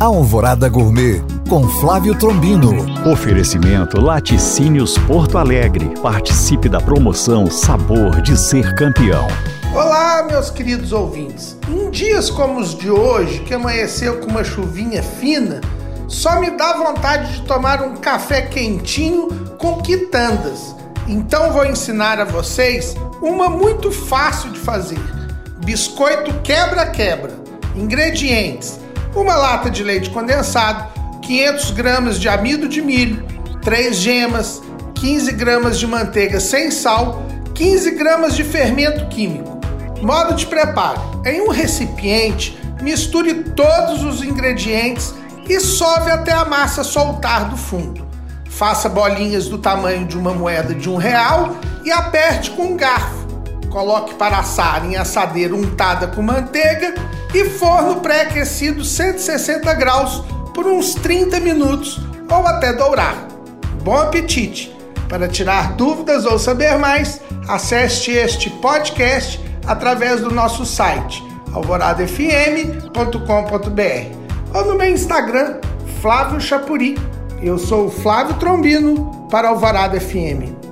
Alvorada Gourmet com Flávio Trombino. Oferecimento Laticínios Porto Alegre. Participe da promoção Sabor de Ser Campeão. Olá, meus queridos ouvintes. Em dias como os de hoje, que amanheceu com uma chuvinha fina, só me dá vontade de tomar um café quentinho com quitandas. Então vou ensinar a vocês uma muito fácil de fazer biscoito quebra-quebra. Ingredientes: uma lata de leite condensado, 500 gramas de amido de milho, 3 gemas, 15 gramas de manteiga sem sal, 15 gramas de fermento químico. Modo de preparo: em um recipiente, misture todos os ingredientes e sove até a massa soltar do fundo. Faça bolinhas do tamanho de uma moeda de um real e aperte com um garfo. Coloque para assar em assadeira untada com manteiga e forno pré-aquecido 160 graus por uns 30 minutos ou até dourar. Bom apetite! Para tirar dúvidas ou saber mais, acesse este podcast através do nosso site alvoradafm.com.br ou no meu Instagram, Flávio Chapuri. Eu sou o Flávio Trombino para Alvorada FM.